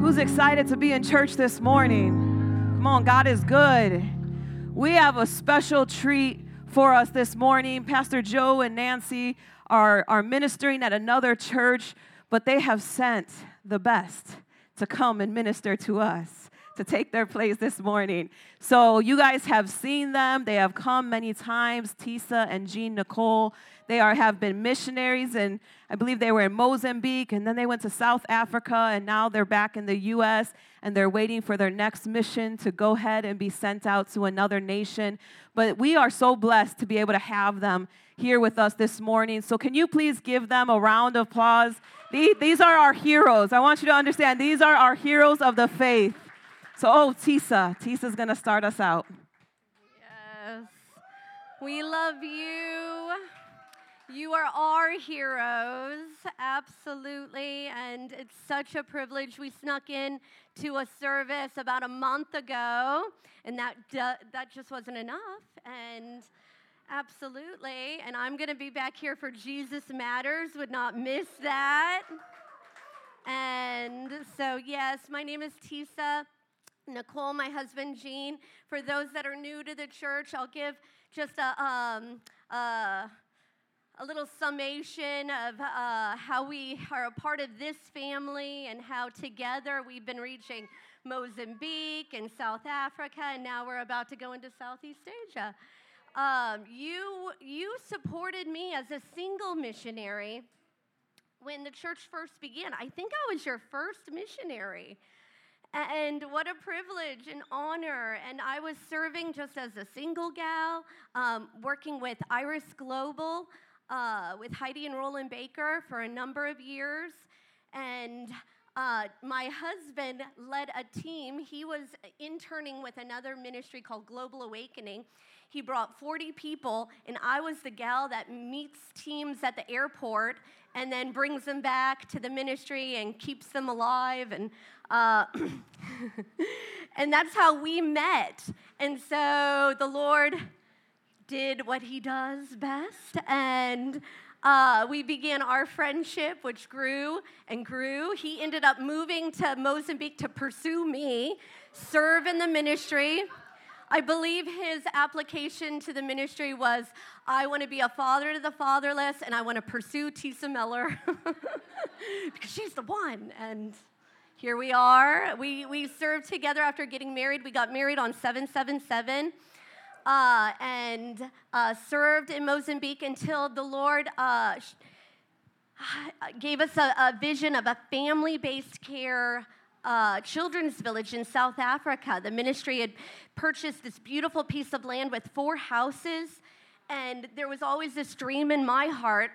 Who's excited to be in church this morning? Come on, God is good. We have a special treat for us this morning. Pastor Joe and Nancy are, are ministering at another church, but they have sent the best to come and minister to us, to take their place this morning. So, you guys have seen them. They have come many times, Teisa and Jean Nicole. They are, have been missionaries, and I believe they were in Mozambique, and then they went to South Africa, and now they're back in the U.S., and they're waiting for their next mission to go ahead and be sent out to another nation. But we are so blessed to be able to have them here with us this morning. So, can you please give them a round of applause? These are our heroes. I want you to understand, these are our heroes of the faith. So, oh, Teisa, Teisa's going to start us out. Yes. We love you. You are our heroes, absolutely, and it's such a privilege. We snuck in to a service about a month ago, and that that just wasn't enough. And absolutely, and I'm going to be back here for Jesus Matters. Would not miss that. And so, yes, my name is Tisa. Nicole, my husband Jean. For those that are new to the church, I'll give just a um, uh, a little summation of uh, how we are a part of this family and how together we've been reaching Mozambique and South Africa, and now we're about to go into Southeast Asia. Um, you, you supported me as a single missionary when the church first began. I think I was your first missionary. And what a privilege and honor. And I was serving just as a single gal, um, working with Iris Global uh, with Heidi and Rolland Baker for a number of years. And uh, my husband led a team. He was interning with another ministry called Global Awakening. He brought 40 people, and I was the gal that meets teams at the airport and then brings them back to the ministry and keeps them alive. And, uh, and that's how we met. And so the Lord did what he does best, and uh, we began our friendship, which grew and grew. He ended up moving to Mozambique to pursue me, serve in the ministry. I believe his application to the ministry was I want to be a father to the fatherless and I want to pursue Teisa Miller because she's the one. And here we are. We, we served together after getting married. We got married on 777 uh, and uh, served in Mozambique until the Lord uh, gave us a, a, vision of a family based care. Uh, children's village in South Africa. The ministry had purchased this beautiful piece of land with four houses, and there was always this dream in my heart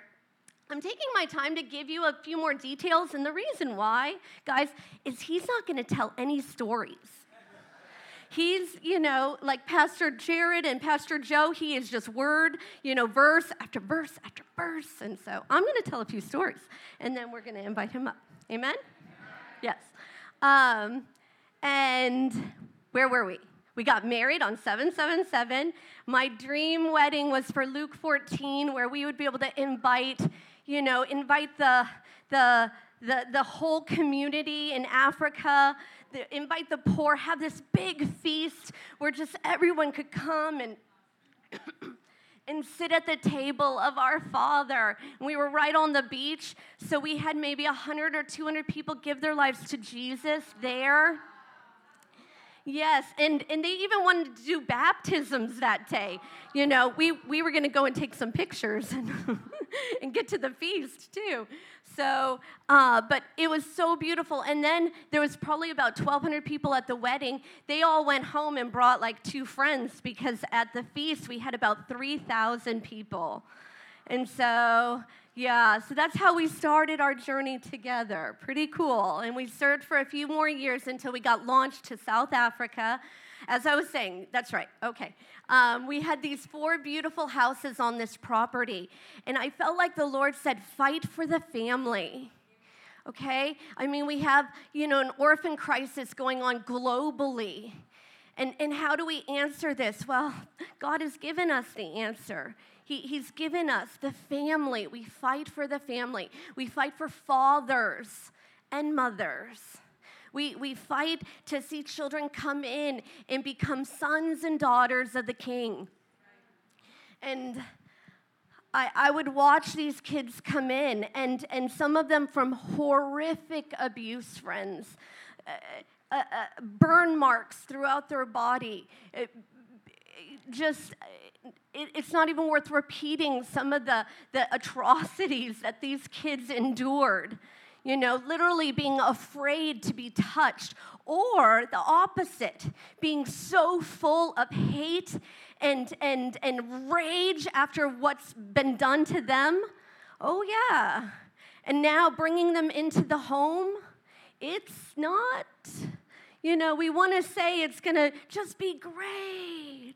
I'm taking my time to give you a few more details, and the reason why, guys, is he's not going to tell any stories. He's, you know, like Pastor Jared and Pastor Joe, he is just word, you know, verse after verse after verse. And so I'm going to tell a few stories and then we're going to invite him up. Amen? Yes. Um, and where were we? We got married on 777. My dream wedding was for Luke 14, where we would be able to invite, you know, invite the, the, the, the whole community in Africa, the, invite the poor, have this big feast where just everyone could come and and sit at the table of our Father. And we were right on the beach, so we had maybe 100 or 200 people give their lives to Jesus there. Yes, and, and they even wanted to do baptisms that day. You know, we, we were going to go and take some pictures and, and get to the feast too. So, uh, but it was so beautiful. And then there was probably about 1,200 people at the wedding. They all went home and brought like two friends because at the feast we had about 3,000 people. And so, yeah, so that's how we started our journey together. Pretty cool. And we served for a few more years until we got launched to South Africa. As I was saying, that's right, okay. Um, we had these four beautiful houses on this property, and I felt like the Lord said, Fight for the family. Okay? I mean, we have, you know, an orphan crisis going on globally. And, and how do we answer this? Well, God has given us the answer. He, he's given us the family. We fight for the family. We fight for fathers and mothers. We, we fight to see children come in and become sons and daughters of the king. And I, I would watch these kids come in, and, and some of them from horrific abuse friends, uh, uh, uh, burn marks throughout their body. Just, uh, it, it's not even worth repeating some of the, the atrocities that these kids endured you know, literally being afraid to be touched, or the opposite, being so full of hate and, and, and rage after what's been done to them. Oh, yeah. And now bringing them into the home, it's not, you know, we want to say it's going to just be great.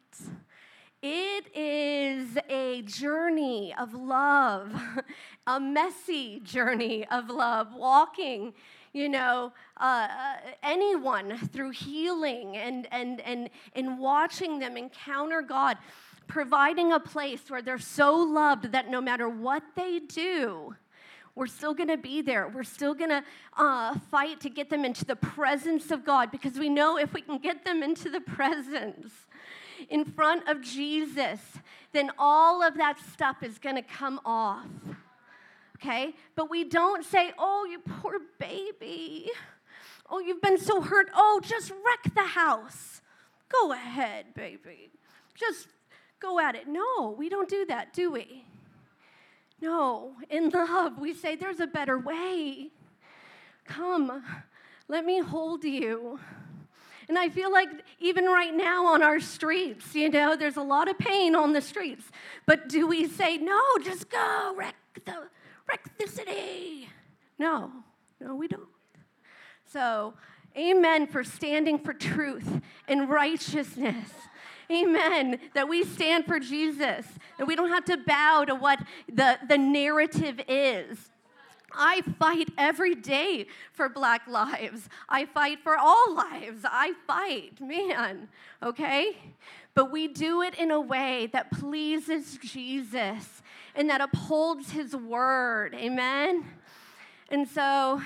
It is a journey of love, a messy journey of love, walking, you know, uh, anyone through healing and, and, and, and watching them encounter God, providing a place where they're so loved that no matter what they do, we're still going to be there. We're still going to uh, fight to get them into the presence of God because we know if we can get them into the presence, in front of Jesus, then all of that stuff is going to come off. Okay? But we don't say, oh, you poor baby. Oh, you've been so hurt. Oh, just wreck the house. Go ahead, baby. Just go at it. No, we don't do that, do we? No, in love, we say there's a better way. Come, let me hold you. And I feel like even right now on our streets, you know, there's a lot of pain on the streets. But do we say, no, just go, wreck the, wreck the city? No, no, we don't. So, amen for standing for truth and righteousness. Amen. That we stand for Jesus, that we don't have to bow to what the, the narrative is. I fight every day for black lives. I fight for all lives. I fight, man, okay? But we do it in a way that pleases Jesus and that upholds his word. Amen? And so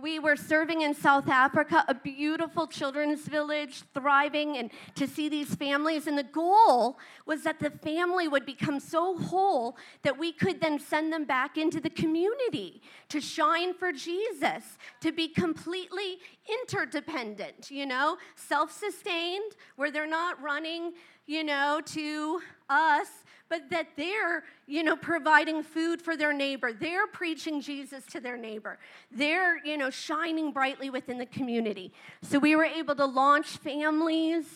we were serving in South Africa, a beautiful children's village, thriving, and to see these families. And the goal was that the family would become so whole that we could then send them back into the community to shine for Jesus, to be completely interdependent, you know, self sustained, where they're not running, you know, to us but that they're, you know, providing food for their neighbor. They're preaching Jesus to their neighbor. They're, you know, shining brightly within the community. So we were able to launch families.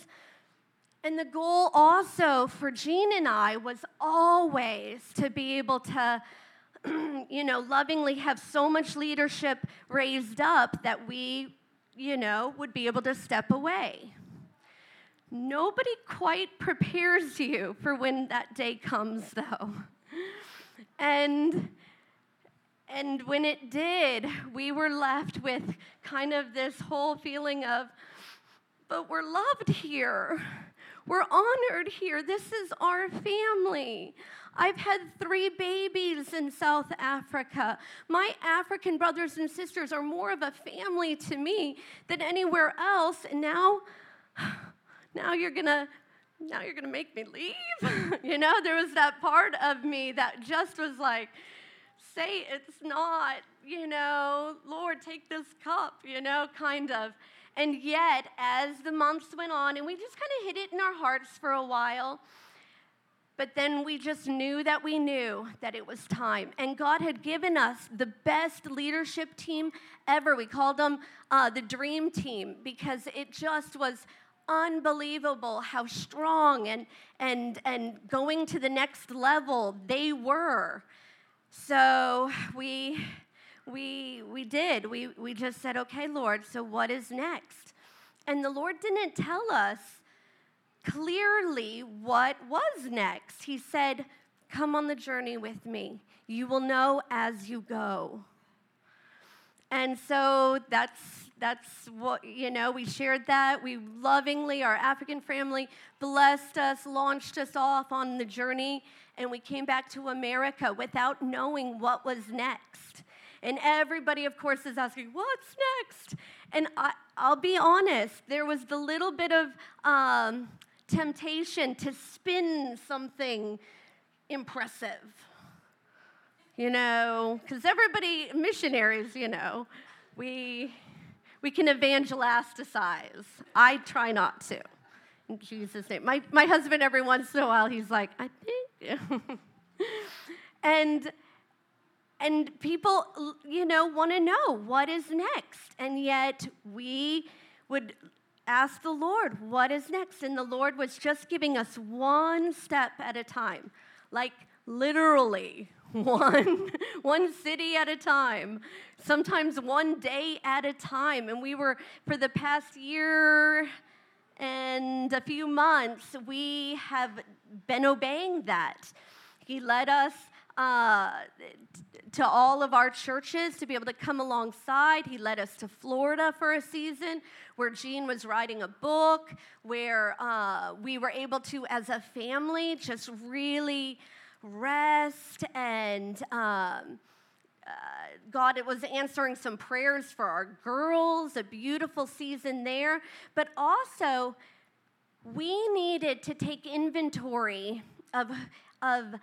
And the goal also for Jean and I was always to be able to, you know, lovingly have so much leadership raised up that we, you know, would be able to step away. Nobody quite prepares you for when that day comes, though. And and when it did, we were left with kind of this whole feeling of, but we're loved here. We're honored here. This is our family. I've had three babies in South Africa. My African brothers and sisters are more of a family to me than anywhere else. And now now you're gonna now you're gonna make me leave you know there was that part of me that just was like say it's not you know lord take this cup you know kind of and yet as the months went on and we just kind of hid it in our hearts for a while but then we just knew that we knew that it was time. And God had given us the best leadership team ever. We called them uh, the dream team because it just was unbelievable how strong and, and, and going to the next level they were. So we, we, we did. We, we just said, okay, Lord, so what is next? And the Lord didn't tell us clearly what was next. He said, Come on the journey with me. You will know as you go. And so that's that's what you know we shared that we lovingly our african family blessed us launched us off on the journey and we came back to america without knowing what was next And everybody, of course, is asking, What's next? And I, will be honest, there was the little bit of um, temptation to spin something impressive. You know, because everybody, missionaries, you know, we, we can evangelize. I try not to. In Jesus' name. My, my husband, every once in a while, he's like, I think. and and people you know want to know what is next and yet we would ask the lord what is next and the lord was just giving us one step at a time like literally one one city at a time sometimes one day at a time and we were for the past year and a few months we have been obeying that he led us uh, to all of our churches to be able to come alongside. He led us to Florida for a season where Jean was writing a book, where uh, we were able to, as a family, just really rest and. Um, uh, God, it was answering some prayers for our girls, a beautiful season there. But also, we needed to take inventory of, of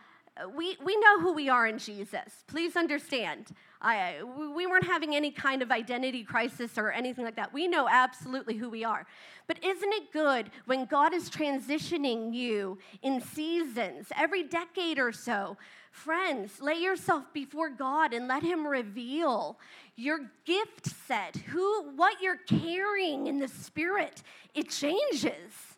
we, we know who we are in Jesus. Please understand. I, we weren't having any kind of identity crisis or anything like that. We know absolutely who we are. But isn't it good when God is transitioning you in seasons, every decade or so? Friends, lay yourself before God and let Him reveal your gift set, who, what you're carrying in the Spirit. It changes.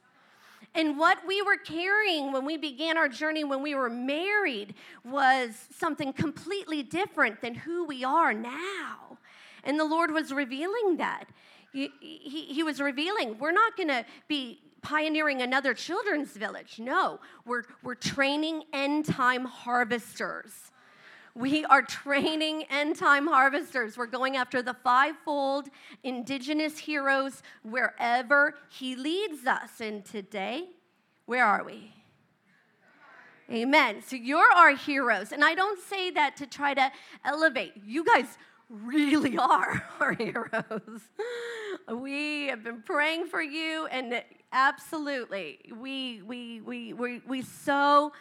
And what we were carrying when we began our journey when we were married was something completely different than who we are now. And the Lord was revealing that. He, he, he was revealing we're not going to be pioneering another children's village. No, we're, we're training end time harvesters. We are training end time harvesters. We're going after the fivefold indigenous heroes wherever He leads us. And today, where are we? Amen. So you're our heroes. And I don't say that to try to elevate. You guys really are our heroes. We have been praying for you, and absolutely, we, we, we, we, we so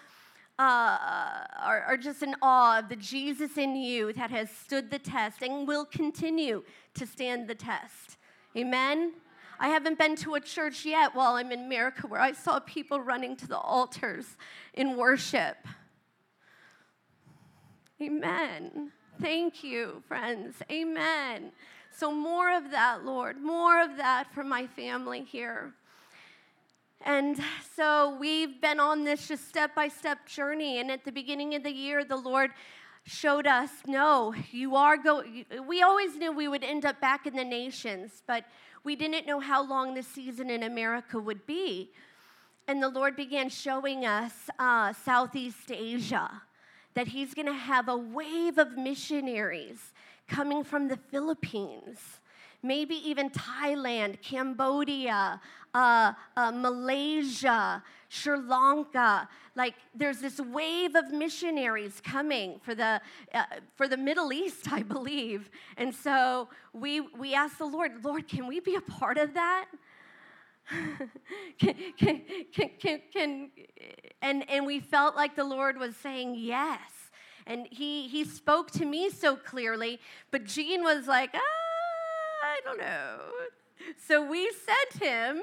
uh, are, are just in awe of the Jesus in you that has stood the test and will continue to stand the test. Amen? I haven't been to a church yet while I'm in America where I saw people running to the altars in worship. Amen. Thank you, friends. Amen. So, more of that, Lord, more of that for my family here. And so we've been on this just step by step journey. And at the beginning of the year, the Lord showed us no, you are going. We always knew we would end up back in the nations, but we didn't know how long the season in America would be. And the Lord began showing us uh, Southeast Asia, that He's going to have a wave of missionaries coming from the Philippines maybe even Thailand, Cambodia, uh, uh, Malaysia, Sri Lanka. Like there's this wave of missionaries coming for the uh, for the Middle East, I believe. And so we we asked the Lord, Lord, can we be a part of that? can, can, can, can, and, and we felt like the Lord was saying yes. And he, he spoke to me so clearly, but Jean was like, ah, I don't know. So we sent him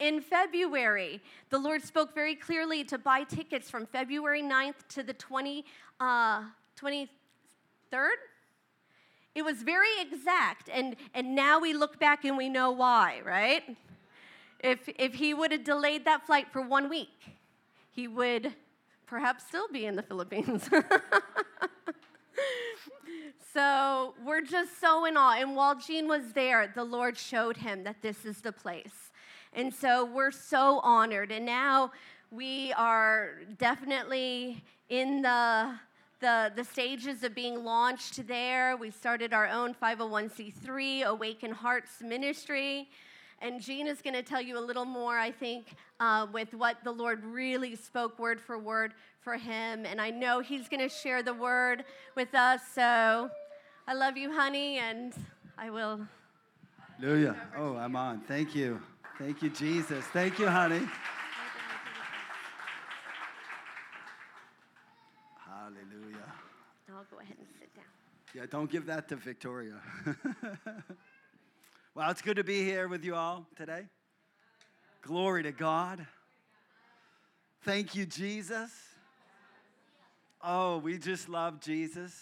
in February. The Lord spoke very clearly to buy tickets from February 9th to the 20, uh, 23rd. It was very exact, and, and now we look back and we know why, right? If, if he would have delayed that flight for one week, he would perhaps still be in the Philippines. So we're just so in awe. And while Jean was there, the Lord showed him that this is the place. And so we're so honored. And now we are definitely in the, the, the stages of being launched there. We started our own 501c3, Awaken Hearts Ministry. And Jean is going to tell you a little more, I think, uh, with what the Lord really spoke word for word for him. And I know he's going to share the word with us. So I love you, honey, and I will. Hallelujah. Oh, I'm on. Thank you. Thank you, Jesus. Thank you, honey. Hallelujah. I'll go ahead and sit down. Yeah, don't give that to Victoria. well, it's good to be here with you all today. Glory to God. Thank you, Jesus. Oh, we just love Jesus.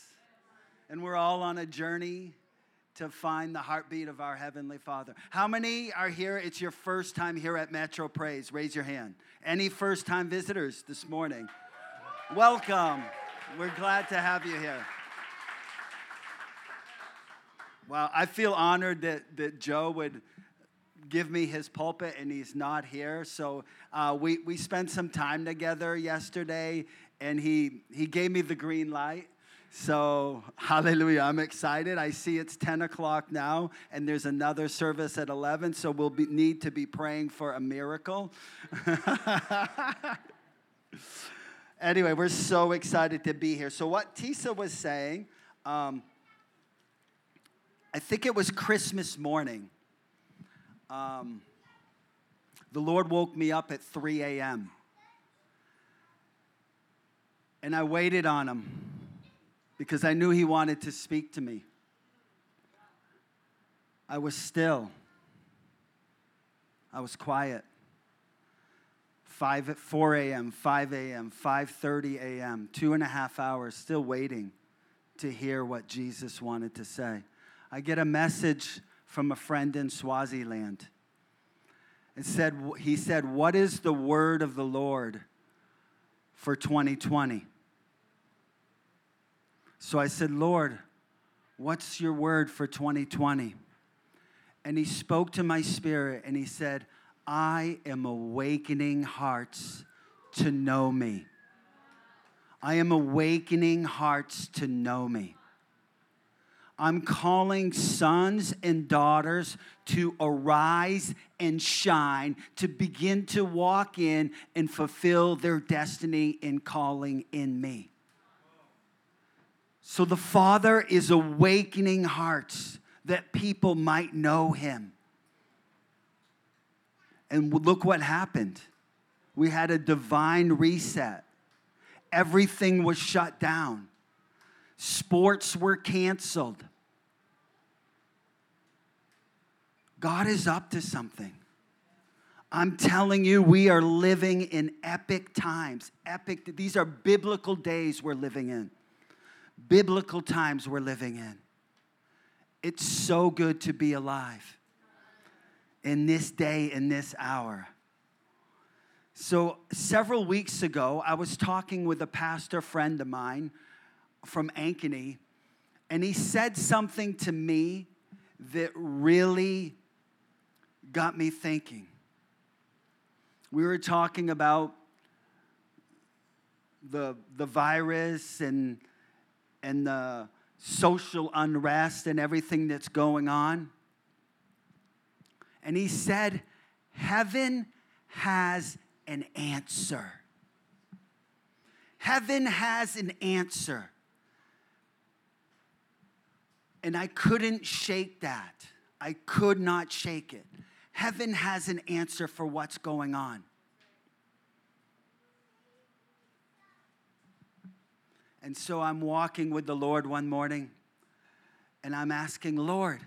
And we're all on a journey to find the heartbeat of our Heavenly Father. How many are here? It's your first time here at Metro Praise. Raise your hand. Any first time visitors this morning? Welcome. We're glad to have you here. Well, I feel honored that, that Joe would give me his pulpit and he's not here. So uh, we, we spent some time together yesterday and he, he gave me the green light. So, hallelujah. I'm excited. I see it's 10 o'clock now, and there's another service at 11, so we'll be, need to be praying for a miracle. anyway, we're so excited to be here. So, what Teisa was saying, um, I think it was Christmas morning. Um, the Lord woke me up at 3 a.m. And I waited on him because I knew he wanted to speak to me. I was still. I was quiet. 5 at 4 a.m., 5 a.m., 5:30 a.m., two and a half hours, still waiting to hear what Jesus wanted to say. I get a message from a friend in Swaziland. It said, he said, What is the word of the Lord for 2020? So I said, Lord, what's your word for 2020? And he spoke to my spirit and he said, I am awakening hearts to know me. I am awakening hearts to know me. I'm calling sons and daughters to arise and shine, to begin to walk in and fulfill their destiny and calling in me. So the Father is awakening hearts that people might know Him. And look what happened. We had a divine reset. Everything was shut down. Sports were canceled. God is up to something. I'm telling you, we are living in epic times. Epic, these are biblical days we're living in biblical times we're living in. It's so good to be alive in this day, in this hour. So, several weeks ago, I was talking with a pastor friend of mine from Ankeny, and he said something to me that really got me thinking. We were talking about the, the virus and and the social unrest and everything that's going on. And he said, Heaven has an answer. Heaven has an answer. And I couldn't shake that. I could not shake it. Heaven has an answer for what's going on. And so I'm walking with the Lord one morning and I'm asking, Lord,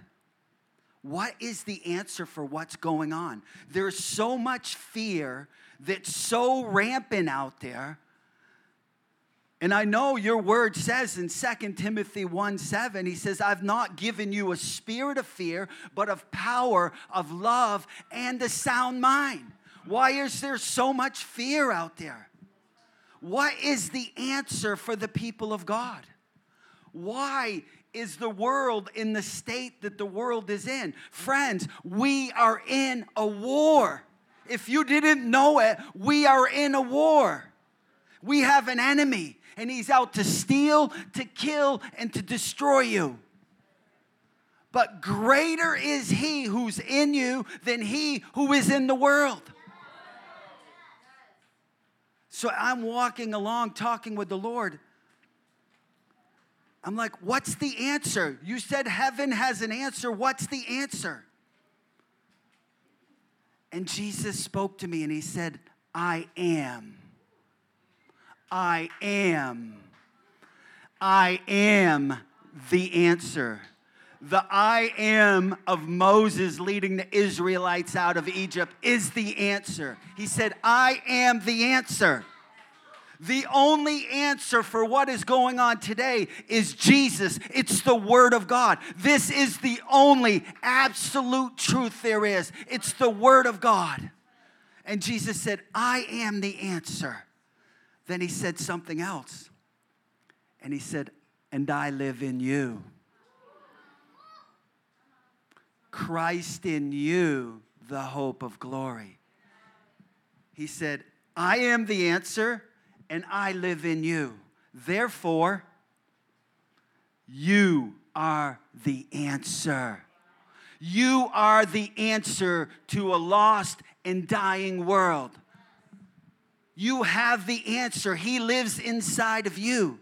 what is the answer for what's going on? There's so much fear that's so rampant out there. And I know your word says in 2 Timothy 1 7, he says, I've not given you a spirit of fear, but of power, of love, and a sound mind. Why is there so much fear out there? What is the answer for the people of God? Why is the world in the state that the world is in? Friends, we are in a war. If you didn't know it, we are in a war. We have an enemy, and he's out to steal, to kill, and to destroy you. But greater is he who's in you than he who is in the world. So I'm walking along talking with the Lord. I'm like, what's the answer? You said heaven has an answer. What's the answer? And Jesus spoke to me and he said, I am. I am. I am the answer. The I am of Moses leading the Israelites out of Egypt is the answer. He said, I am the answer. The only answer for what is going on today is Jesus. It's the Word of God. This is the only absolute truth there is. It's the Word of God. And Jesus said, I am the answer. Then he said something else. And he said, And I live in you. Christ in you, the hope of glory. He said, I am the answer and I live in you. Therefore, you are the answer. You are the answer to a lost and dying world. You have the answer. He lives inside of you.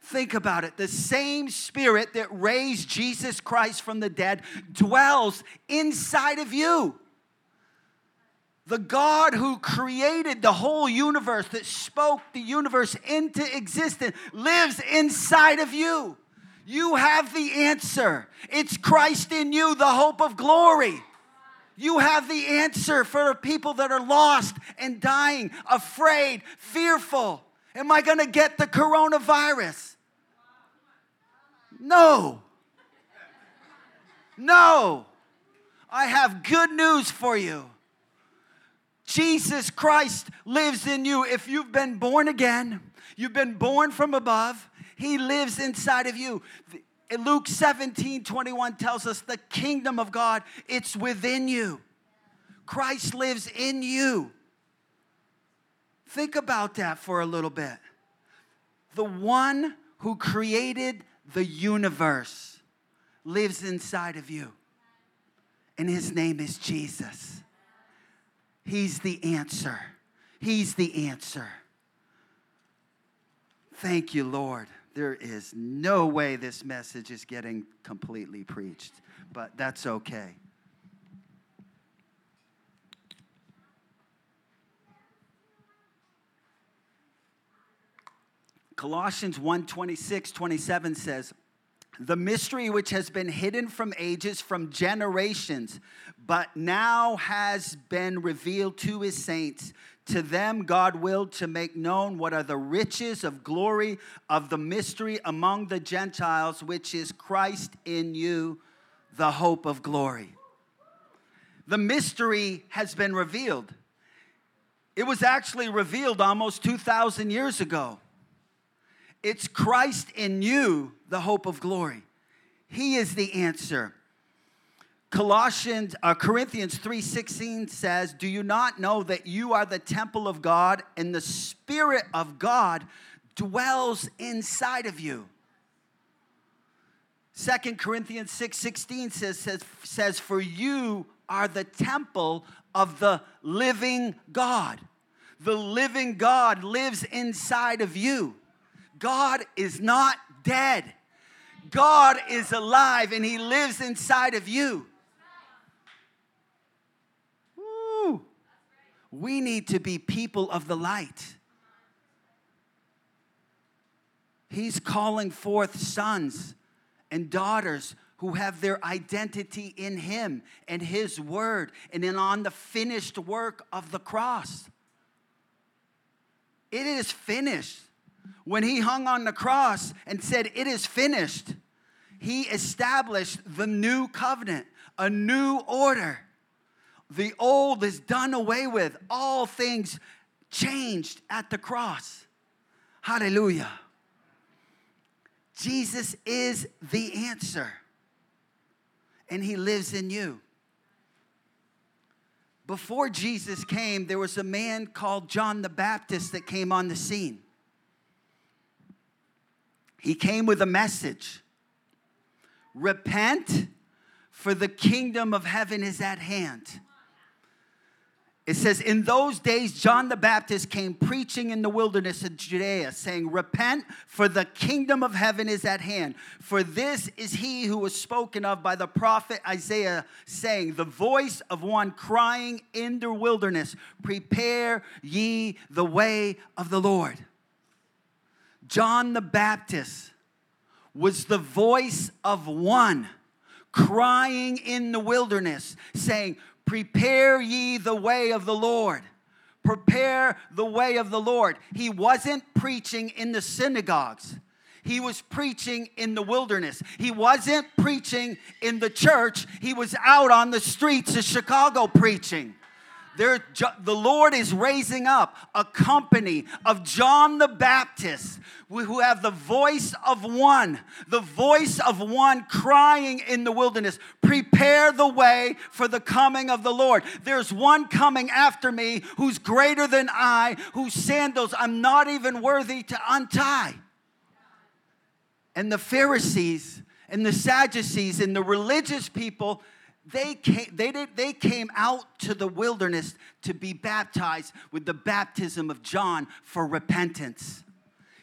Think about it. The same spirit that raised Jesus Christ from the dead dwells inside of you. The God who created the whole universe, that spoke the universe into existence, lives inside of you. You have the answer. It's Christ in you, the hope of glory. You have the answer for the people that are lost and dying, afraid, fearful. Am I going to get the coronavirus? No. No. I have good news for you. Jesus Christ lives in you. If you've been born again, you've been born from above, He lives inside of you. Luke 17 21 tells us the kingdom of God, it's within you. Christ lives in you. Think about that for a little bit. The one who created the universe lives inside of you, and his name is Jesus. He's the answer. He's the answer. Thank you, Lord. There is no way this message is getting completely preached, but that's okay. Colossians 1 26, 27 says, the mystery which has been hidden from ages, from generations, but now has been revealed to his saints. To them, God willed to make known what are the riches of glory of the mystery among the Gentiles, which is Christ in you, the hope of glory. The mystery has been revealed. It was actually revealed almost 2,000 years ago. It's Christ in you, the hope of glory. He is the answer. Colossians, uh, Corinthians 3:16 says, "Do you not know that you are the temple of God and the spirit of God dwells inside of you?" 2 Corinthians 6:16 says, says, says, "For you are the temple of the living God." The living God lives inside of you. God is not dead. God is alive and He lives inside of you. Woo. We need to be people of the light. He's calling forth sons and daughters who have their identity in Him and His Word and in on the finished work of the cross. It is finished when he hung on the cross and said, It is finished, he established the new covenant, a new order. The old is done away with, all things changed at the cross. Hallelujah. Jesus is the answer, and he lives in you. Before Jesus came, there was a man called John the Baptist that came on the scene. He came with a message Repent, for the kingdom of heaven is at hand. It says, In those days, John the Baptist came preaching in the wilderness of Judea, saying, Repent, for the kingdom of heaven is at hand. For this is he who was spoken of by the prophet Isaiah, saying, The voice of one crying in the wilderness, Prepare ye the way of the Lord. John the Baptist was the voice of one crying in the wilderness, saying, Prepare ye the way of the Lord. Prepare the way of the Lord. He wasn't preaching in the synagogues. He was preaching in the wilderness. He wasn't preaching in the church. He was out on the streets of Chicago preaching. There, the Lord is raising up a company of John the Baptist who have the voice of one, the voice of one crying in the wilderness, prepare the way for the coming of the Lord. There's one coming after me who's greater than I, whose sandals I'm not even worthy to untie. And the Pharisees and the Sadducees and the religious people they came, they, did, they came out to the wilderness to be baptized with the baptism of John for repentance.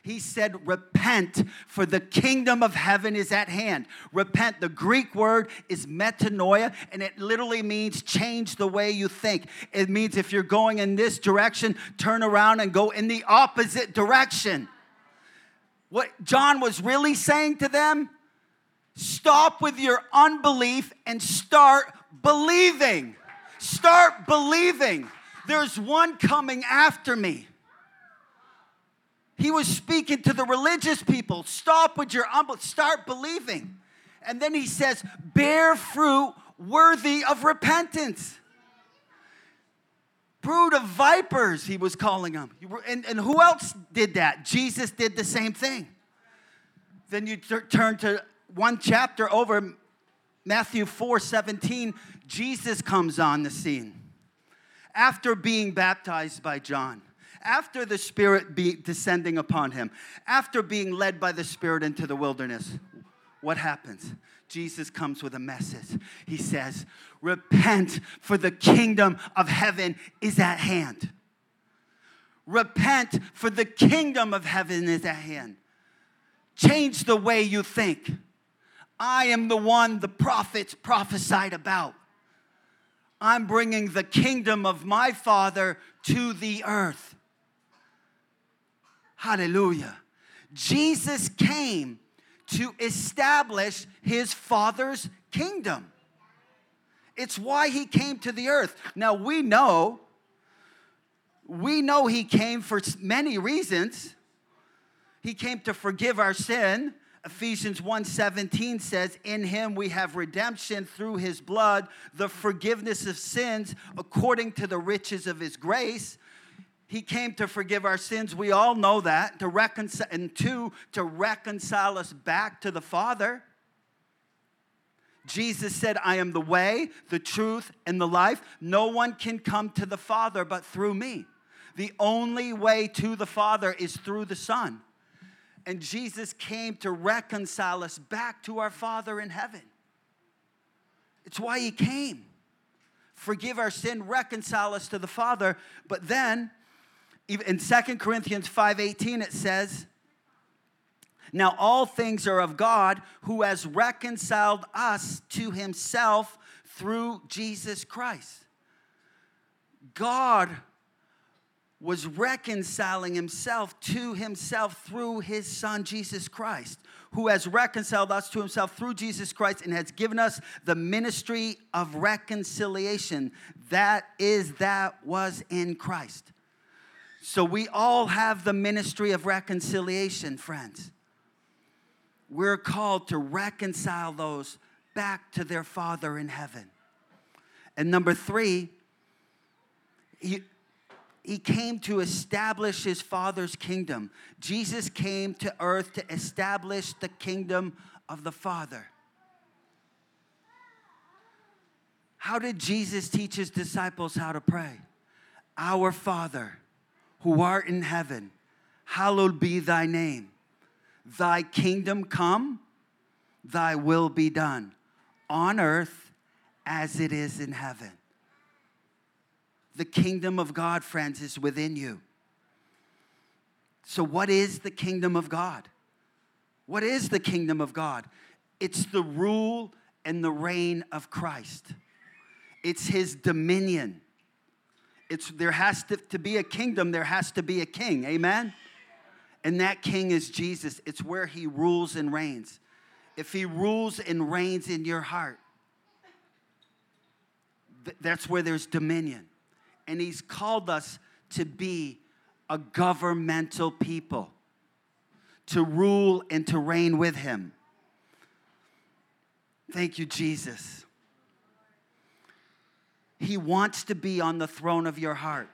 He said, Repent, for the kingdom of heaven is at hand. Repent, the Greek word is metanoia, and it literally means change the way you think. It means if you're going in this direction, turn around and go in the opposite direction. What John was really saying to them Stop with your unbelief and start believing. Start believing. There's one coming after me. He was speaking to the religious people. Stop with your unbelief. Start believing. And then he says, bear fruit worthy of repentance. Brood of vipers, he was calling them. And, and who else did that? Jesus did the same thing. Then you t- turn to one chapter over, Matthew 4 17, Jesus comes on the scene after being baptized by John, after the Spirit be descending upon him, after being led by the Spirit into the wilderness. What happens? Jesus comes with a message. He says, Repent, for the kingdom of heaven is at hand. Repent, for the kingdom of heaven is at hand. Change the way you think. I am the one the prophets prophesied about. I'm bringing the kingdom of my Father to the earth. Hallelujah. Jesus came to establish his Father's kingdom. It's why he came to the earth. Now we know, we know he came for many reasons. He came to forgive our sin. Ephesians 1:17 says, "In him we have redemption through his blood, the forgiveness of sins according to the riches of his grace." He came to forgive our sins. We all know that. To reconcile and two, to reconcile us back to the Father. Jesus said, I am the way, the truth, and the life. No one can come to the Father but through me. The only way to the Father is through the Son. And Jesus came to reconcile us back to our Father in heaven. It's why he came. Forgive our sin, reconcile us to the Father. But then in Second Corinthians 5:18 it says, now all things are of God who has reconciled us to himself through Jesus Christ. God was reconciling himself to himself through his son Jesus Christ, who has reconciled us to himself through Jesus Christ and has given us the ministry of reconciliation. That is, that was in Christ. So we all have the ministry of reconciliation, friends. We're called to reconcile those back to their Father in heaven. And number three, came to establish his father's kingdom. Jesus came to earth to establish the kingdom of the Father. How did Jesus teach his disciples how to pray? Our Father, who art in heaven, hallowed be thy name. Thy kingdom come, thy will be done, on earth as it is in heaven. The kingdom of God, friends, is within you. So, what is the kingdom of God? What is the kingdom of God? It's the rule and the reign of Christ, it's his dominion. It's, there has to, to be a kingdom, there has to be a king. Amen? And that king is Jesus. It's where he rules and reigns. If he rules and reigns in your heart, th- that's where there's dominion. And he's called us to be a governmental people, to rule and to reign with him. Thank you, Jesus. He wants to be on the throne of your heart.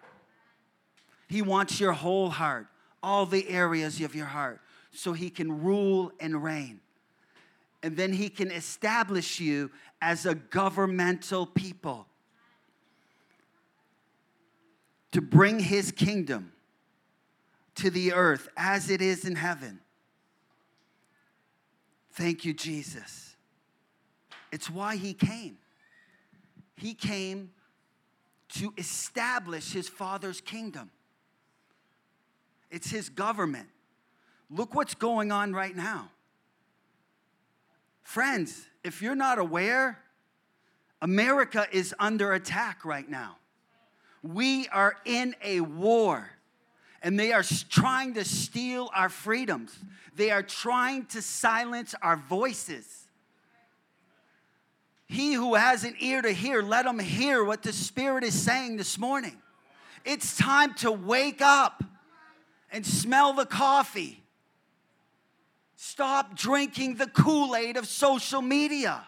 He wants your whole heart, all the areas of your heart, so he can rule and reign. And then he can establish you as a governmental people to bring his kingdom to the earth as it is in heaven. Thank you, Jesus. It's why he came. He came to establish his father's kingdom. It's his government. Look what's going on right now. Friends, if you're not aware, America is under attack right now. We are in a war, and they are trying to steal our freedoms. They are trying to silence our voices. He who has an ear to hear, let him hear what the Spirit is saying this morning. It's time to wake up and smell the coffee. Stop drinking the Kool Aid of social media.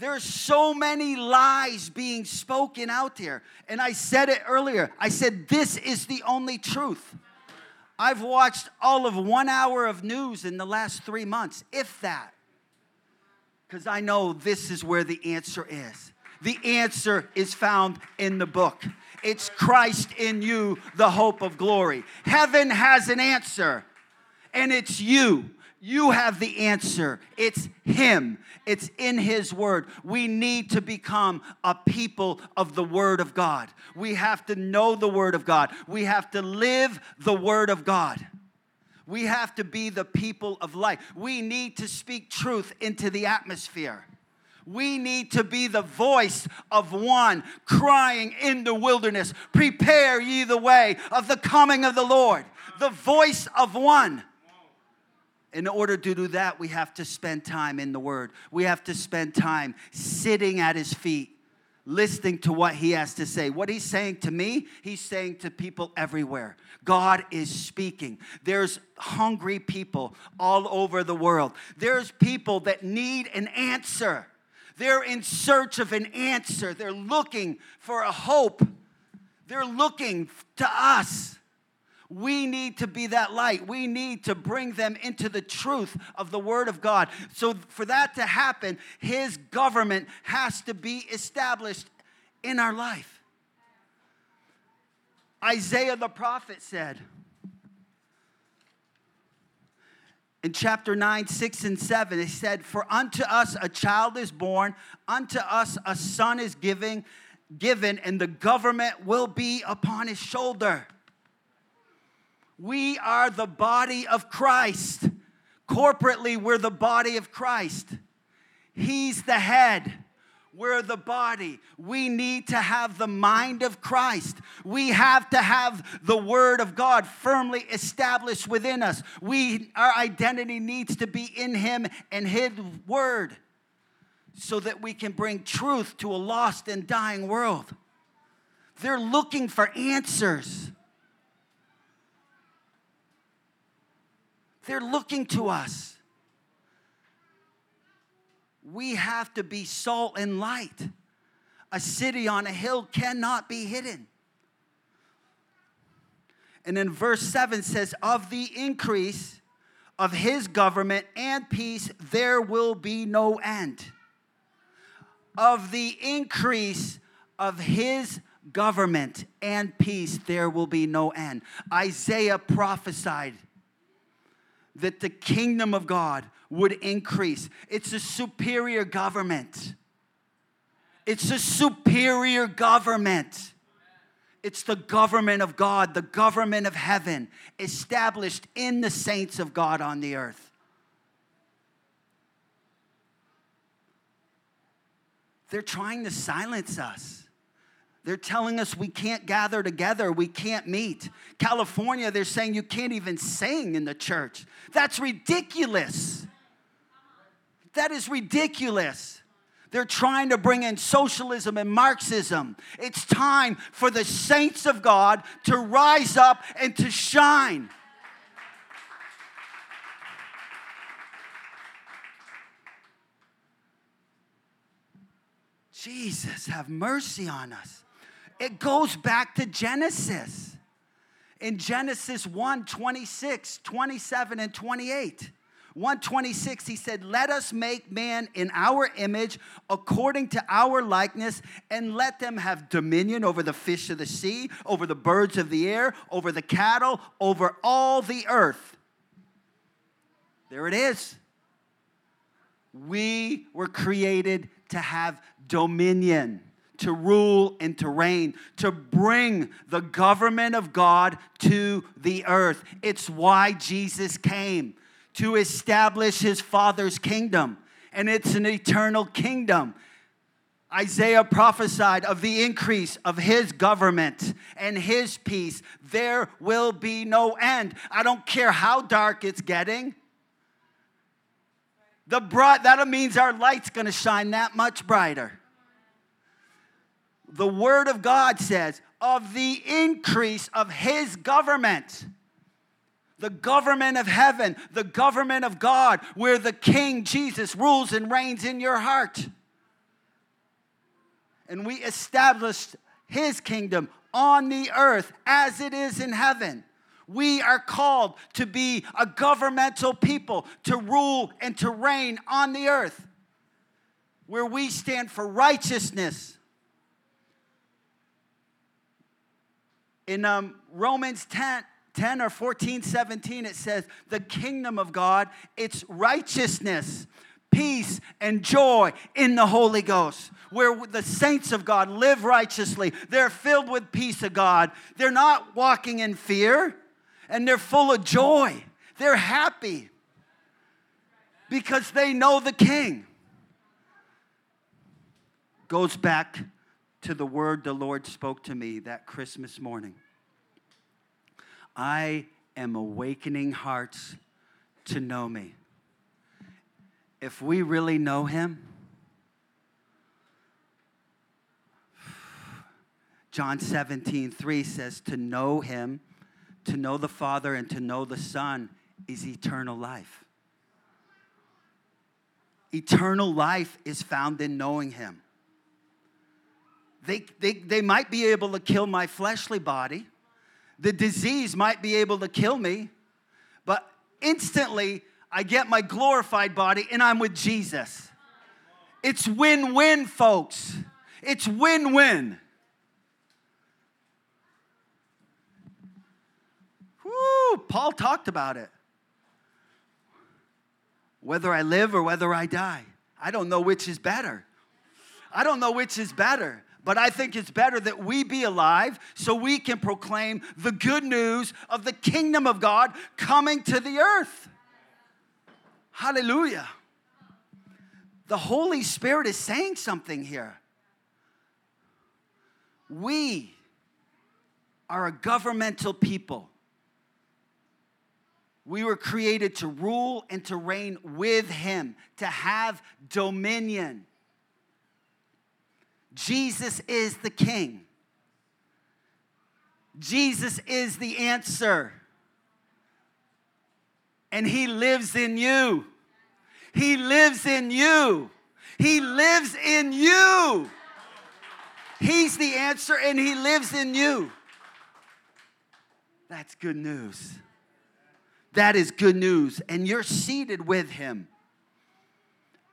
There's so many lies being spoken out there. And I said it earlier. I said, This is the only truth. I've watched all of one hour of news in the last three months, if that because I know this is where the answer is. The answer is found in the book. It's Christ in you, the hope of glory. Heaven has an answer, and it's you. You have the answer. It's Him, it's in His Word. We need to become a people of the Word of God. We have to know the Word of God, we have to live the Word of God. We have to be the people of light. We need to speak truth into the atmosphere. We need to be the voice of one crying in the wilderness, Prepare ye the way of the coming of the Lord. The voice of one. In order to do that, we have to spend time in the Word. We have to spend time sitting at His feet, listening to what He has to say. What He's saying to me, He's saying to people everywhere. God is speaking. There's hungry people all over the world. There's people that need an answer. They're in search of an answer. They're looking for a hope. They're looking to us. We need to be that light. We need to bring them into the truth of the Word of God. So, for that to happen, His government has to be established in our life. Isaiah the prophet said in chapter 9, 6, and 7, he said, For unto us a child is born, unto us a son is giving, given, and the government will be upon his shoulder. We are the body of Christ. Corporately, we're the body of Christ. He's the head. We're the body. We need to have the mind of Christ. We have to have the word of God firmly established within us. We our identity needs to be in him and his word so that we can bring truth to a lost and dying world. They're looking for answers. They're looking to us we have to be salt and light. A city on a hill cannot be hidden. And then verse 7 says, Of the increase of his government and peace, there will be no end. Of the increase of his government and peace, there will be no end. Isaiah prophesied that the kingdom of God would increase. It's a superior government. It's a superior government. It's the government of God, the government of heaven, established in the saints of God on the earth. They're trying to silence us. They're telling us we can't gather together, we can't meet. California, they're saying you can't even sing in the church. That's ridiculous. That is ridiculous. They're trying to bring in socialism and Marxism. It's time for the saints of God to rise up and to shine. Jesus, have mercy on us. It goes back to Genesis. In Genesis 1 26, 27, and 28. 126 he said let us make man in our image according to our likeness and let them have dominion over the fish of the sea over the birds of the air over the cattle over all the earth there it is we were created to have dominion to rule and to reign, to bring the government of God to the earth. It's why Jesus came to establish his Father's kingdom, and it's an eternal kingdom. Isaiah prophesied of the increase of his government and his peace. There will be no end. I don't care how dark it's getting. The bright that means our light's going to shine that much brighter. The word of God says of the increase of his government the government of heaven, the government of God, where the King Jesus rules and reigns in your heart. And we established his kingdom on the earth as it is in heaven. We are called to be a governmental people, to rule and to reign on the earth, where we stand for righteousness. In um, Romans 10, 10 or 14, 17, it says, the kingdom of God, it's righteousness, peace, and joy in the Holy Ghost. Where the saints of God live righteously, they're filled with peace of God. They're not walking in fear, and they're full of joy. They're happy because they know the King. Goes back to the word the Lord spoke to me that Christmas morning. I am awakening hearts to know me. If we really know him, John 17, 3 says, To know him, to know the Father, and to know the Son is eternal life. Eternal life is found in knowing him. They, they, they might be able to kill my fleshly body, the disease might be able to kill me, but instantly I get my glorified body and I'm with Jesus. It's win win, folks. It's win win. Woo, Paul talked about it. Whether I live or whether I die, I don't know which is better. I don't know which is better. But I think it's better that we be alive so we can proclaim the good news of the kingdom of God coming to the earth. Hallelujah. The Holy Spirit is saying something here. We are a governmental people. We were created to rule and to reign with Him, to have dominion. Jesus is the king. Jesus is the answer. And he lives in you. He lives in you. He lives in you. He's the answer and he lives in you. That's good news. That is good news. And you're seated with him.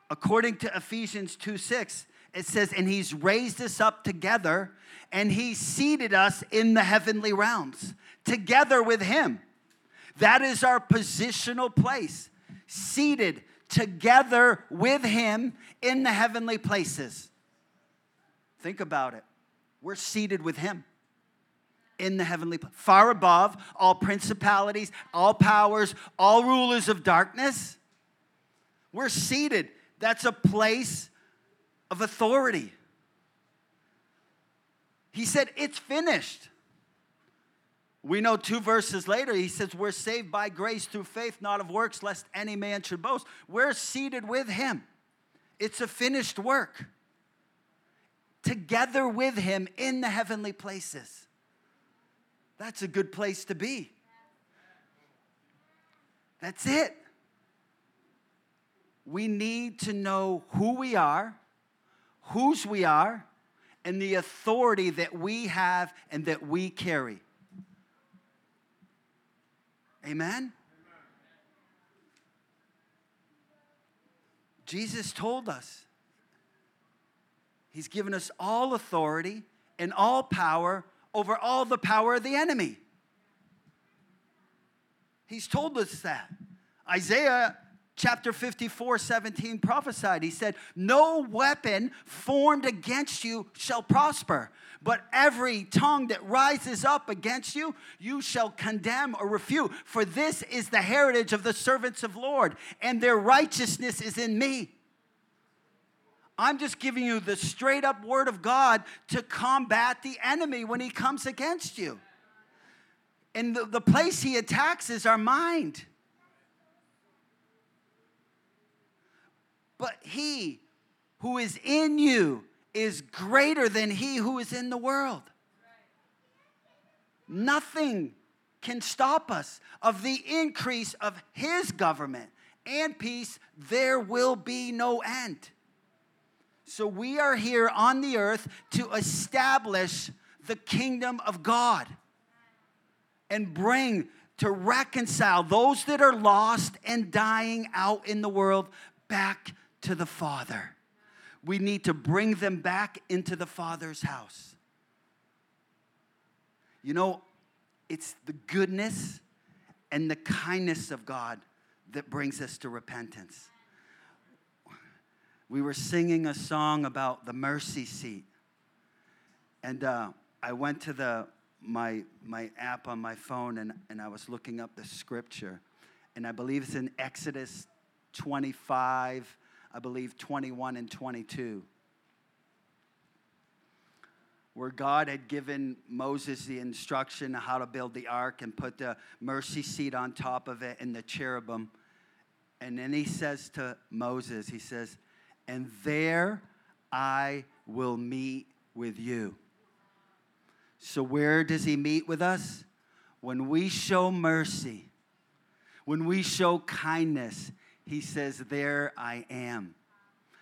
According to Ephesians 2 6, it says, and he's raised us up together and he seated us in the heavenly realms together with him. That is our positional place, seated together with him in the heavenly places. Think about it. We're seated with him in the heavenly far above all principalities, all powers, all rulers of darkness. We're seated. That's a place of authority. He said, It's finished. We know two verses later, he says, We're saved by grace through faith, not of works, lest any man should boast. We're seated with him. It's a finished work. Together with him in the heavenly places. That's a good place to be. That's it. We need to know who we are, whose we are, and the authority that we have and that we carry. Amen? Jesus told us. He's given us all authority and all power over all the power of the enemy. He's told us that. Isaiah chapter 54, 17 prophesied. He said, No weapon formed against you shall prosper, but every tongue that rises up against you, you shall condemn or refute. For this is the heritage of the servants of Lord, and their righteousness is in me. I'm just giving you the straight up word of God to combat the enemy when he comes against you. And the, the place he attacks is our mind. But he who is in you is greater than he who is in the world. Nothing can stop us of the increase of his government and peace. There will be no end. So we are here on the earth to establish the kingdom of God and bring to reconcile those that are lost and dying out in the world back to the Father. We need to bring them back into the Father's house. You know, it's the goodness and the kindness of God that brings us to repentance we were singing a song about the mercy seat. And uh, I went to the, my, my app on my phone and, and I was looking up the scripture. And I believe it's in Exodus 25, I believe 21 and 22, where God had given Moses the instruction how to build the ark and put the mercy seat on top of it and the cherubim. And then he says to Moses, he says, and there I will meet with you. So, where does he meet with us? When we show mercy, when we show kindness, he says, There I am.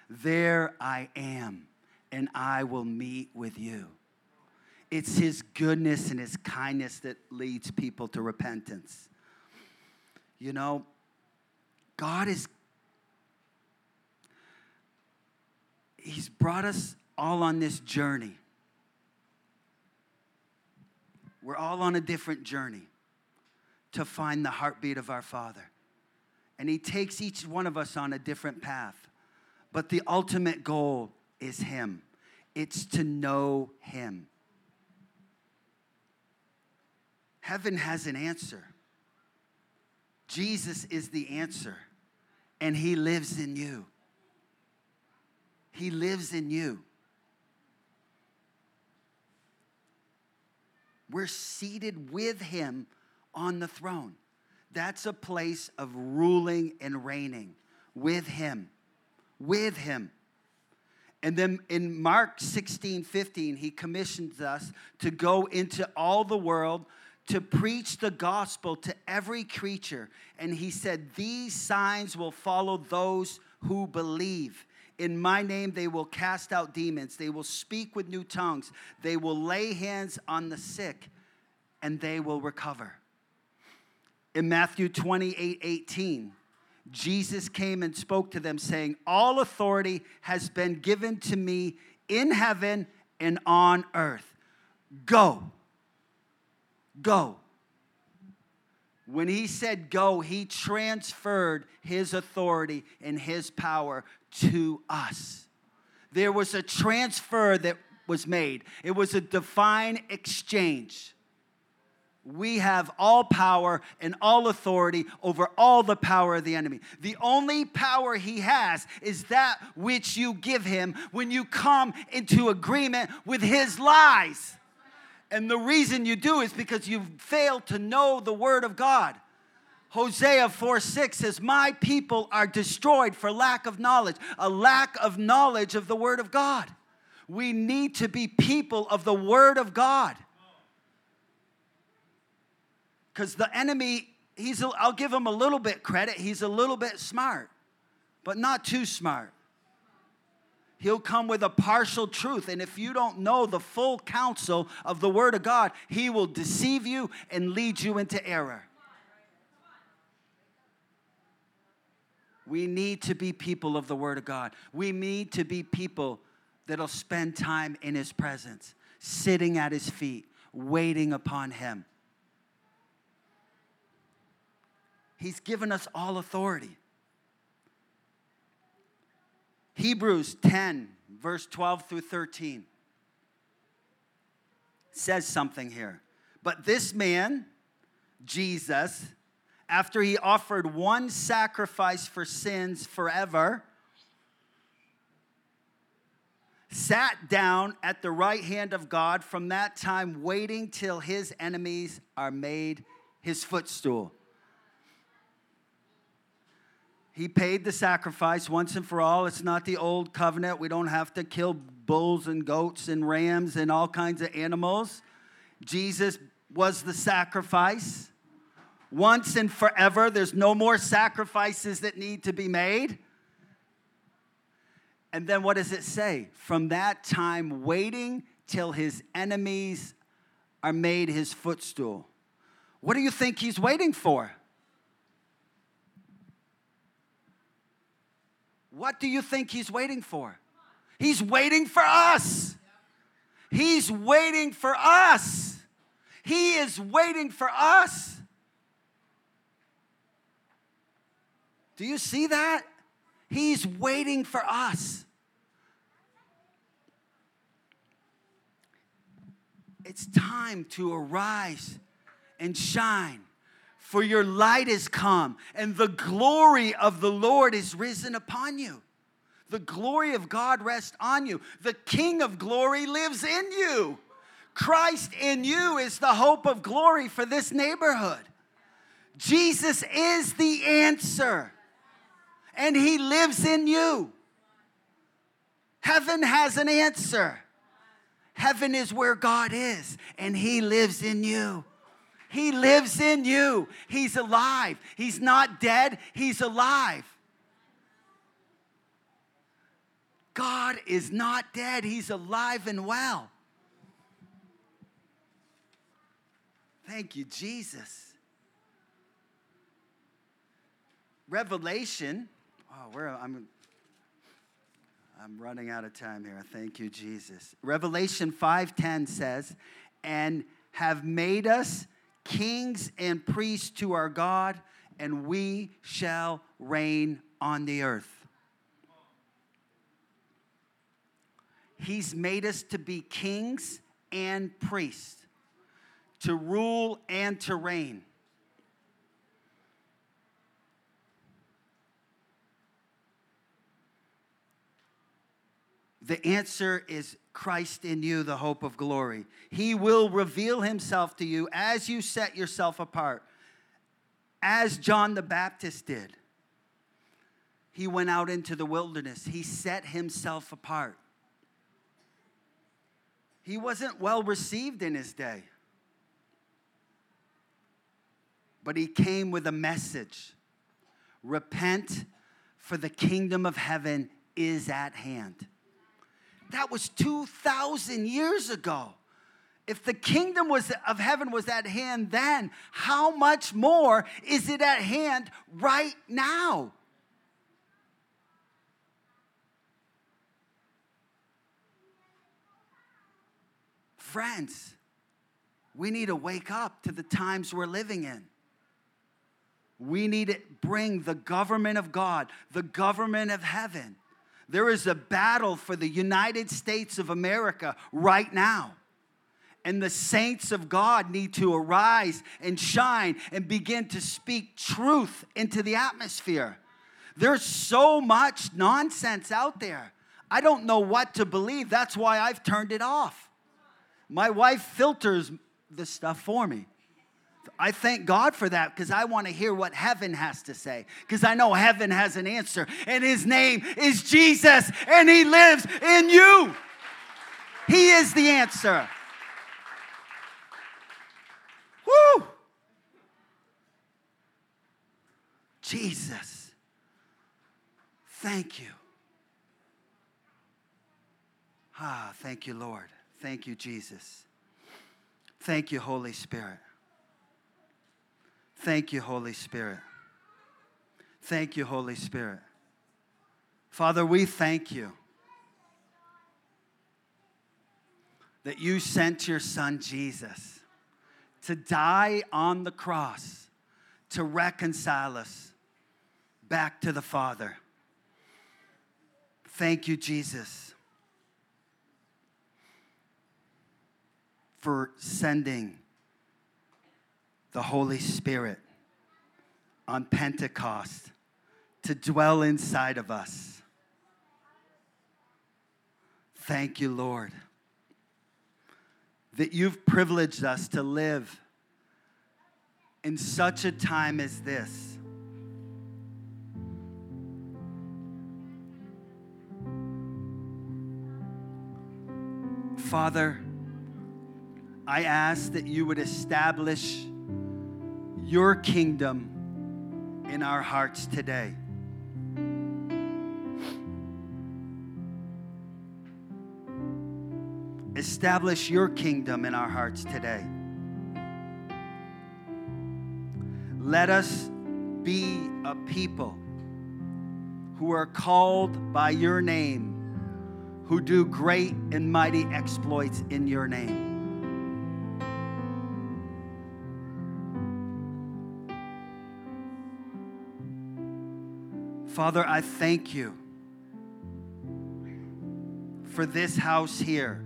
There I am, and I will meet with you. It's his goodness and his kindness that leads people to repentance. You know, God is He's brought us all on this journey. We're all on a different journey to find the heartbeat of our Father. And He takes each one of us on a different path. But the ultimate goal is Him, it's to know Him. Heaven has an answer. Jesus is the answer, and He lives in you. He lives in you. We're seated with Him on the throne. That's a place of ruling and reigning with Him. With Him. And then in Mark 16, 15, he commissions us to go into all the world to preach the gospel to every creature. And he said, These signs will follow those who believe. In my name, they will cast out demons. They will speak with new tongues. They will lay hands on the sick, and they will recover. In Matthew 28 18, Jesus came and spoke to them, saying, All authority has been given to me in heaven and on earth. Go. Go. When he said go, he transferred his authority and his power to us. There was a transfer that was made. It was a divine exchange. We have all power and all authority over all the power of the enemy. The only power he has is that which you give him when you come into agreement with his lies. And the reason you do is because you've failed to know the word of God. Hosea 4 6 says, My people are destroyed for lack of knowledge, a lack of knowledge of the word of God. We need to be people of the word of God. Because the enemy, he's, a, I'll give him a little bit credit, he's a little bit smart, but not too smart. He'll come with a partial truth. And if you don't know the full counsel of the Word of God, He will deceive you and lead you into error. We need to be people of the Word of God. We need to be people that'll spend time in His presence, sitting at His feet, waiting upon Him. He's given us all authority. Hebrews 10, verse 12 through 13 says something here. But this man, Jesus, after he offered one sacrifice for sins forever, sat down at the right hand of God from that time, waiting till his enemies are made his footstool. He paid the sacrifice once and for all. It's not the old covenant. We don't have to kill bulls and goats and rams and all kinds of animals. Jesus was the sacrifice. Once and forever, there's no more sacrifices that need to be made. And then what does it say? From that time, waiting till his enemies are made his footstool. What do you think he's waiting for? What do you think he's waiting for? He's waiting for us. He's waiting for us. He is waiting for us. Do you see that? He's waiting for us. It's time to arise and shine for your light is come, and the glory of the Lord is risen upon you. The glory of God rests on you. The King of glory lives in you. Christ in you is the hope of glory for this neighborhood. Jesus is the answer, and He lives in you. Heaven has an answer. Heaven is where God is, and He lives in you. He lives in you. He's alive. He's not dead, He's alive. God is not dead, He's alive and well. Thank you, Jesus. Revelation. Oh, where I'm I'm running out of time here. Thank you, Jesus. Revelation 5:10 says, "And have made us kings and priests to our God, and we shall reign on the earth. He's made us to be kings and priests, to rule and to reign. The answer is Christ in you, the hope of glory. He will reveal himself to you as you set yourself apart, as John the Baptist did. He went out into the wilderness, he set himself apart. He wasn't well received in his day, but he came with a message repent, for the kingdom of heaven is at hand. That was 2,000 years ago. If the kingdom was, of heaven was at hand then, how much more is it at hand right now? Friends, we need to wake up to the times we're living in. We need to bring the government of God, the government of heaven There is a battle for the United States of America right now. And the saints of God need to arise and shine and begin to speak truth into the atmosphere. There's so much nonsense out there. I don't know what to believe. That's why I've turned it off. My wife filters the stuff for me. I thank God for that because I want to hear what heaven has to say because I know heaven has an answer, and his name is Jesus, and he lives in you. He is the answer. Woo! Jesus. Thank you. Ah, thank you, Lord. Thank you, Jesus. Thank you, Holy Spirit. Thank you, Holy Spirit. Thank you, Holy Spirit. Father, we thank you that you sent your son Jesus to die on the cross to reconcile us back to the Father. Thank you, Jesus, for sending the Holy Spirit on Pentecost to dwell inside of us. Thank you, Lord, that you've privileged us to live in such a time as this. Father, I ask that you would establish your kingdom in our hearts today. Establish your kingdom in our hearts today. Let us be a people who are called by your name, who do great and mighty exploits in your name. Father, I thank you for this house here.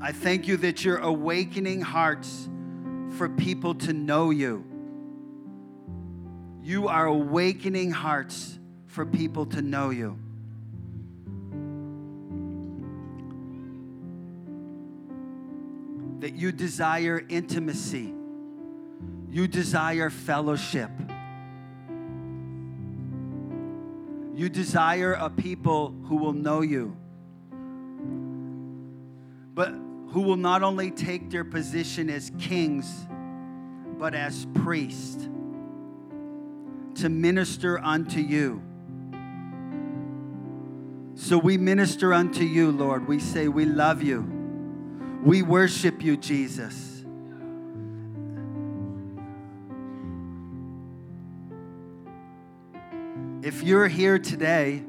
I thank you that you're awakening hearts for people to know you. You are awakening hearts for people to know you. That you desire intimacy, you desire fellowship. You desire a people who will know you, but who will not only take their position as kings, but as priests to minister unto you. So we minister unto you, Lord. We say, We love you. We worship you, Jesus. If you're here today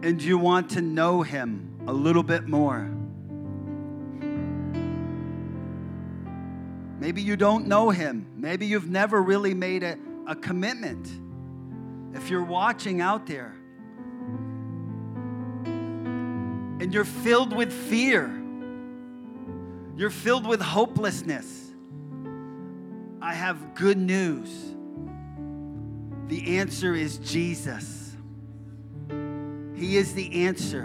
and you want to know Him a little bit more, maybe you don't know Him, maybe you've never really made a, a commitment. If you're watching out there and you're filled with fear, you're filled with hopelessness, I have good news the answer is Jesus. He is the answer.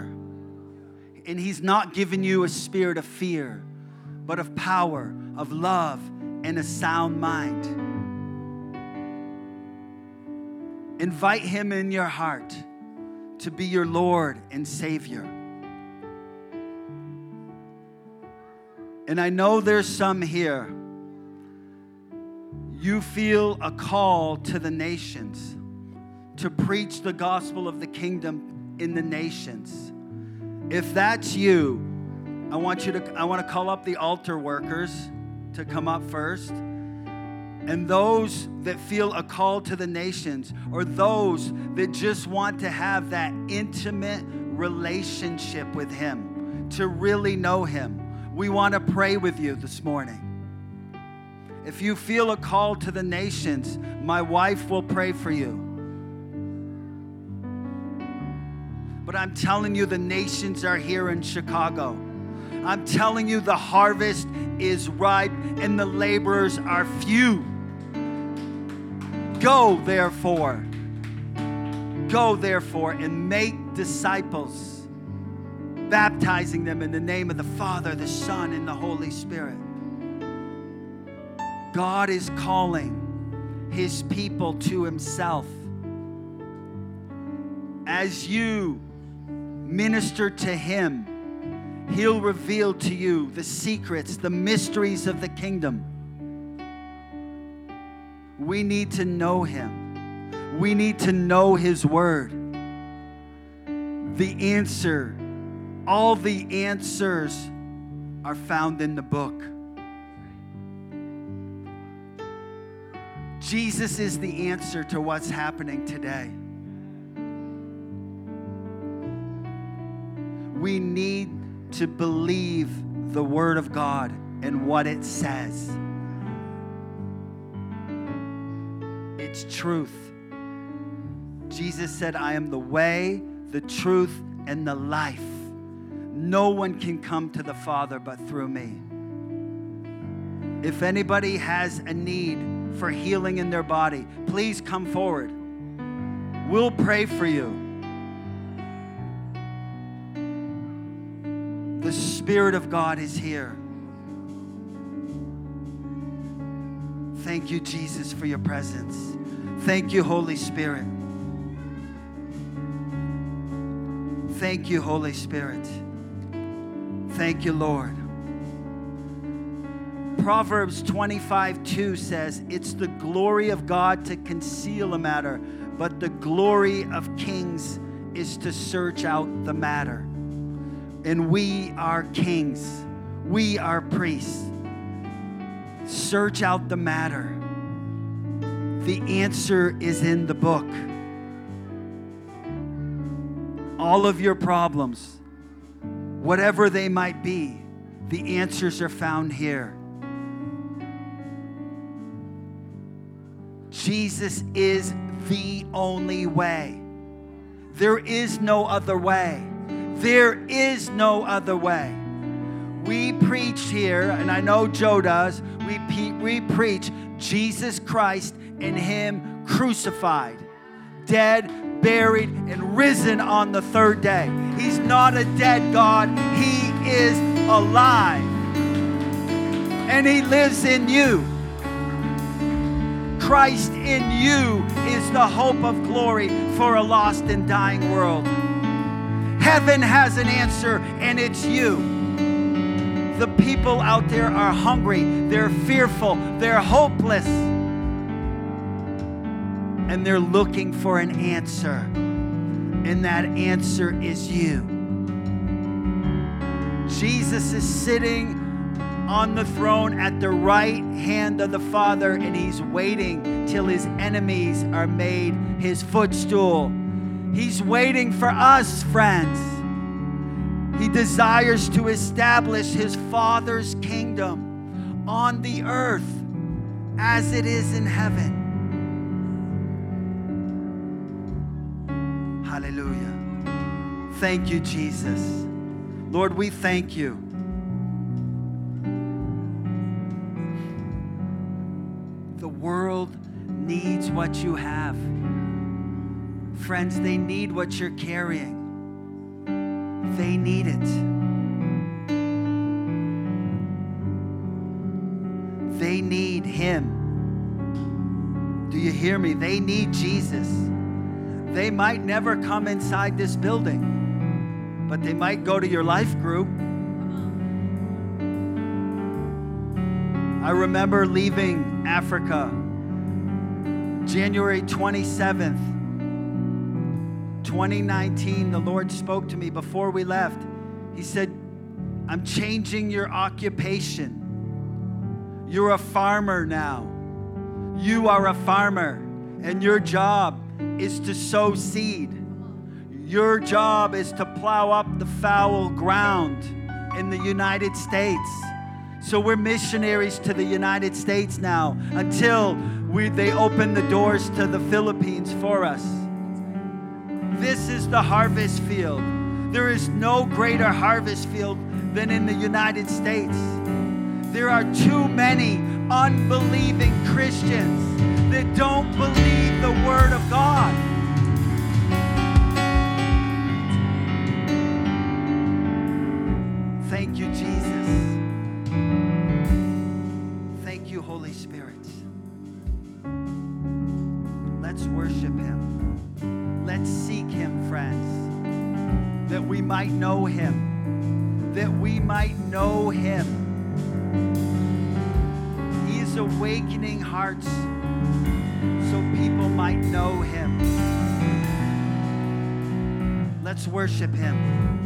And He's not given you a spirit of fear, but of power, of love, and a sound mind. Invite Him in your heart to be your Lord and Savior. And I know there's some here you feel a call to the nations to preach the gospel of the kingdom in the nations. If that's you, I want you to I want to call up the altar workers to come up first. And those that feel a call to the nations or those that just want to have that intimate relationship with him, to really know him. We want to pray with you this morning. If you feel a call to the nations, my wife will pray for you. But I'm telling you, the nations are here in Chicago. I'm telling you, the harvest is ripe and the laborers are few. Go, therefore. Go, therefore, and make disciples, baptizing them in the name of the Father, the Son, and the Holy Spirit. God is calling his people to himself. As you minister to him, he'll reveal to you the secrets, the mysteries of the kingdom. We need to know him. We need to know His Word. The answer, all the answers are found in the book. Jesus is the answer to what's happening today. We need to believe the Word of God and what it says. It's truth. Jesus said, I am the way, the truth, and the life. No one can come to the Father but through me. If anybody has a need for healing in their body, please come forward. We'll pray for you. The Spirit of God is here. Thank you, Jesus, for your presence. Thank you, Holy Spirit. Thank you, Holy Spirit. Thank you, Lord. Proverbs 25 2 says, It's the glory of God to conceal a matter, but the glory of kings is to search out the matter. And we are kings, we are priests. Search out the matter. The answer is in the book all of your problems, whatever they might be, the answers are found here. Jesus is the only way. There is no other way. There is no other way. We preach here, and I know Joe does, we, we preach Jesus Christ and Him crucified, dead, buried, and risen on the third day. He's not a dead God, He is alive. And He lives in you. Christ in you is the hope of glory for a lost and dying world. Heaven has an answer, and it's you. The people out there are hungry, they're fearful, they're hopeless and they're looking for an answer. And that answer is you. Jesus is sitting on the throne at the right hand of the Father, and he's waiting till his enemies are made his footstool. He's waiting for us, friends. He desires to establish his Father's kingdom on the earth as it is in heaven. Hallelujah. Thank you, Jesus. Lord, we thank you. World needs what you have. Friends, they need what you're carrying. They need it. They need Him. Do you hear me? They need Jesus. They might never come inside this building, but they might go to your life group. I remember leaving Africa January 27th, 2019. The Lord spoke to me before we left. He said, I'm changing your occupation. You're a farmer now. You are a farmer, and your job is to sow seed. Your job is to plow up the foul ground in the United States So we're missionaries to the United States now until we, they open the doors to the Philippines for us. This is the harvest field. There is no greater harvest field than in the United States. There are too many unbelieving Christians that don't believe the Word of God. Might know Him. That we might know Him. He is awakening hearts so people might know Him. Let's worship Him.